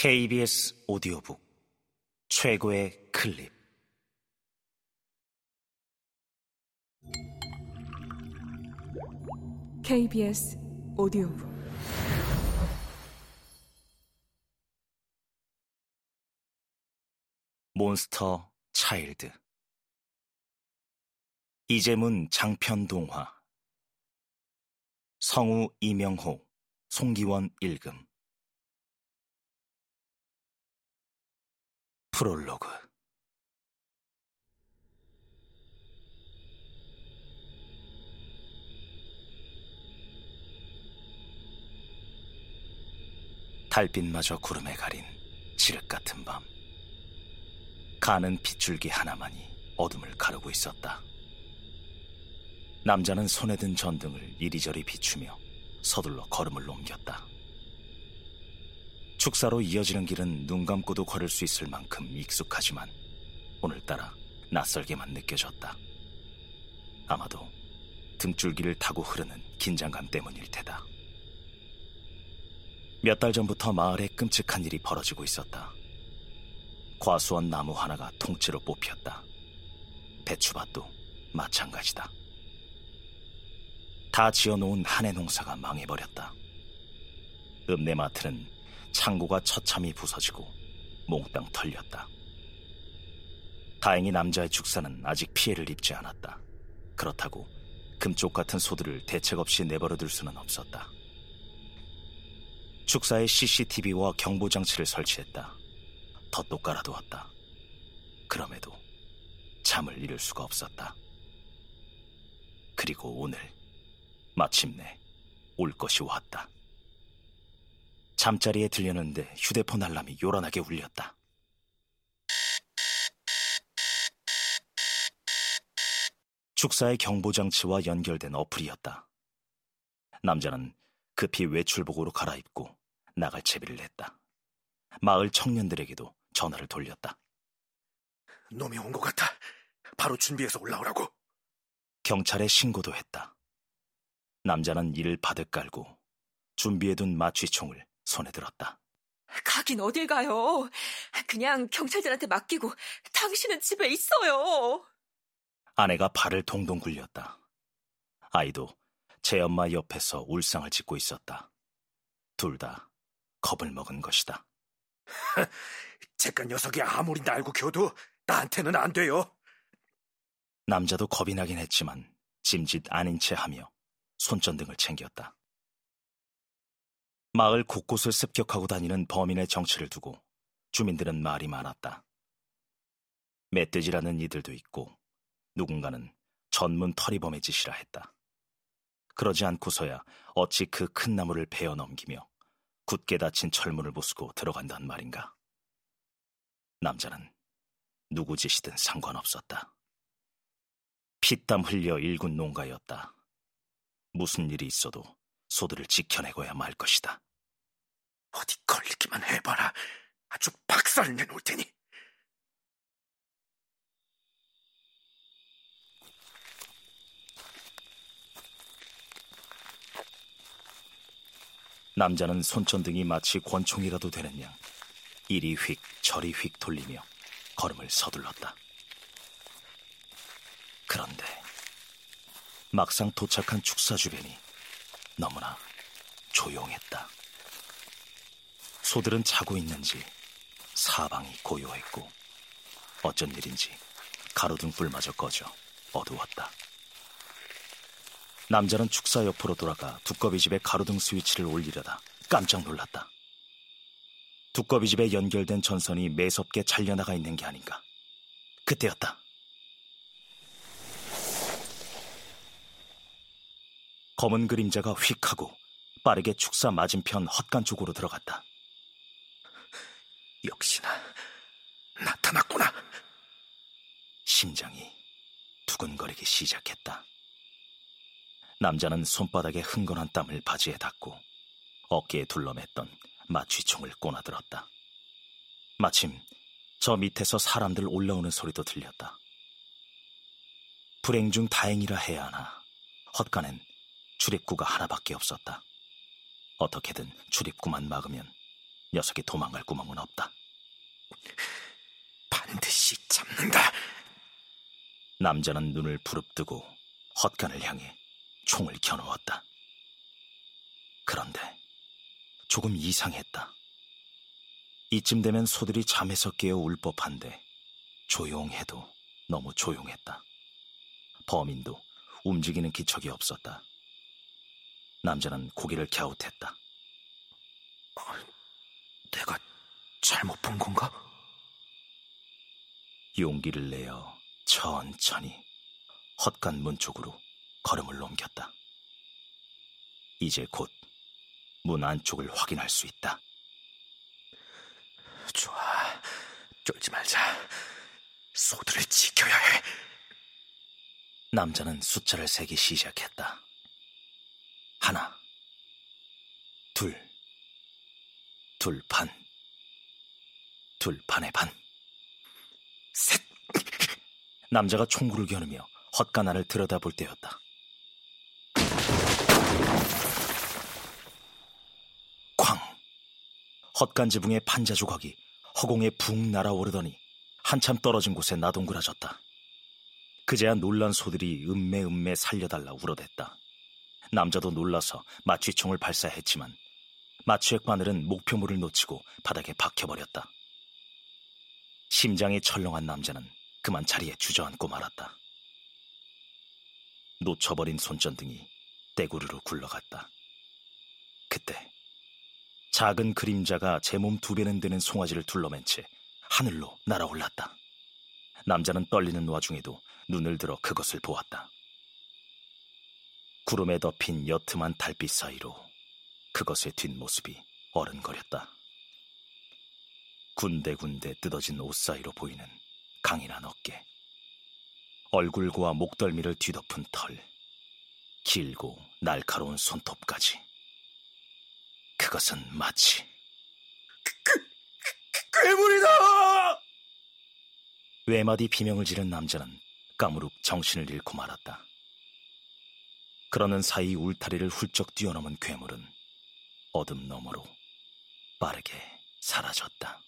KBS 오디오북 최고의 클립. KBS 오디오북. 몬스터 차일드. 이재문 장편 동화. 성우 이명호 송기원 읽음 프롤로그 달빛마저 구름에 가린 지륵 같은 밤 가는 빗줄기 하나만이 어둠을 가르고 있었다. 남자는 손에 든 전등을 이리저리 비추며 서둘러 걸음을 옮겼다. 축사로 이어지는 길은 눈 감고도 걸을 수 있을 만큼 익숙하지만 오늘따라 낯설게만 느껴졌다. 아마도 등줄기를 타고 흐르는 긴장감 때문일 테다. 몇 달 전부터 마을에 끔찍한 일이 벌어지고 있었다. 과수원 나무 하나가 통째로 뽑혔다. 배추밭도 마찬가지다. 다 지어놓은 한해 농사가 망해버렸다. 읍내 마트는 창고가 처참히 부서지고 몽땅 털렸다. 다행히 남자의 축사는 아직 피해를 입지 않았다. 그렇다고 금쪽 같은 소들을 대책 없이 내버려둘 수는 없었다. 축사에 CCTV와 경보장치를 설치했다. 덧도 깔아두었다. 그럼에도 잠을 이룰 수가 없었다. 그리고 오늘 마침내 올 것이 왔다. 잠자리에 들렸는데 휴대폰 알람이 요란하게 울렸다. 축사의 경보장치와 연결된 어플이었다. 남자는 급히 외출복으로 갈아입고 나갈 채비를 했다. 마을 청년들에게도 전화를 돌렸다. 놈이 온 것 같아. 바로 준비해서 올라오라고. 경찰에 신고도 했다. 남자는 이를 바득 깔고 준비해둔 마취총을 손에 들었다. 가긴 어딜 가요? 그냥 경찰들한테 맡기고 당신은 집에 있어요. 아내가 발을 동동 굴렸다. 아이도 제 엄마 옆에서 울상을 짓고 있었다. 둘 다 겁을 먹은 것이다. 제깟 녀석이 아무리 날고 겨도 나한테는 안 돼요. 남자도 겁이 나긴 했지만 짐짓 아닌 채 하며 손전등을 챙겼다. 마을 곳곳을 습격하고 다니는 범인의 정체를 두고 주민들은 말이 많았다. 멧돼지라는 이들도 있고 누군가는 전문 터리범의 짓이라 했다. 그러지 않고서야 어찌 그 큰 나무를 베어 넘기며 굳게 닫힌 철문을 부수고 들어간단 말인가. 남자는 누구 짓이든 상관없었다. 피땀 흘려 일군 농가였다. 무슨 일이 있어도 소들을 지켜내고야 말 것이다. 어디 걸리기만 해봐라. 아주 박살 내놓을 테니. 남자는 손전등이 마치 권총이라도 되는 양 이리 휙 저리 휙 돌리며 걸음을 서둘렀다. 그런데 막상 도착한 축사 주변이 너무나 조용했다. 소들은 자고 있는지 사방이 고요했고 어쩐 일인지 가로등 불마저 꺼져 어두웠다. 남자는 축사 옆으로 돌아가 두꺼비 집의 가로등 스위치를 올리려다 깜짝 놀랐다. 두꺼비 집에 연결된 전선이 매섭게 잘려나가 있는 게 아닌가. 그때였다. 검은 그림자가 휙 하고 빠르게 축사 맞은편 헛간 쪽으로 들어갔다. 역시나 나타났구나. 심장이 두근거리기 시작했다. 남자는 손바닥에 흥건한 땀을 바지에 닿고 어깨에 둘러맸던 마취총을 꼬나들었다. 마침 저 밑에서 사람들 올라오는 소리도 들렸다. 불행 중 다행이라 해야 하나 헛간엔 출입구가 하나밖에 없었다. 어떻게든 출입구만 막으면 녀석이 도망갈 구멍은 없다. 반드시 잡는다. 남자는 눈을 부릅뜨고 헛간을 향해 총을 겨누었다. 그런데 조금 이상했다. 이쯤 되면 소들이 잠에서 깨어 울 법한데 조용해도 너무 조용했다. 범인도 움직이는 기척이 없었다. 남자는 고개를 갸웃했다. 내가 잘못 본 건가? 용기를 내어 천천히 헛간 문 쪽으로 걸음을 옮겼다. 이제 곧 문 안쪽을 확인할 수 있다. 좋아. 쫄지 말자. 소들을 지켜야 해. 남자는 숫자를 세기 시작했다. 하나, 둘, 둘 반, 둘 반의 반. 셋. 남자가 총구를 겨누며 헛간 안을 들여다볼 때였다. 쾅! 헛간 지붕의 판자 조각이 허공에 붕 날아오르더니 한참 떨어진 곳에 나동그라졌다. 그제야 놀란 소들이 음매음매 살려달라 울어댔다. 남자도 놀라서 마취총을 발사했지만 마취액 바늘은 목표물을 놓치고 바닥에 박혀버렸다. 심장이 철렁한 남자는 그만 자리에 주저앉고 말았다. 놓쳐버린 손전등이 떼구르르 굴러갔다. 그때 작은 그림자가 제 몸 두 배는 되는 송아지를 둘러맨 채 하늘로 날아올랐다. 남자는 떨리는 와중에도 눈을 들어 그것을 보았다. 구름에 덮인 여트만 달빛 사이로 그것의 뒷모습이 어른거렸다. 군데군데 뜯어진 옷 사이로 보이는 강인한 어깨, 얼굴과 목덜미를 뒤덮은 털, 길고 날카로운 손톱까지. 그것은 마치 괴물이다! 외마디 비명을 지른 남자는 까무룩 정신을 잃고 말았다. 그러는 사이 울타리를 훌쩍 뛰어넘은 괴물은 어둠 너머로 빠르게 사라졌다.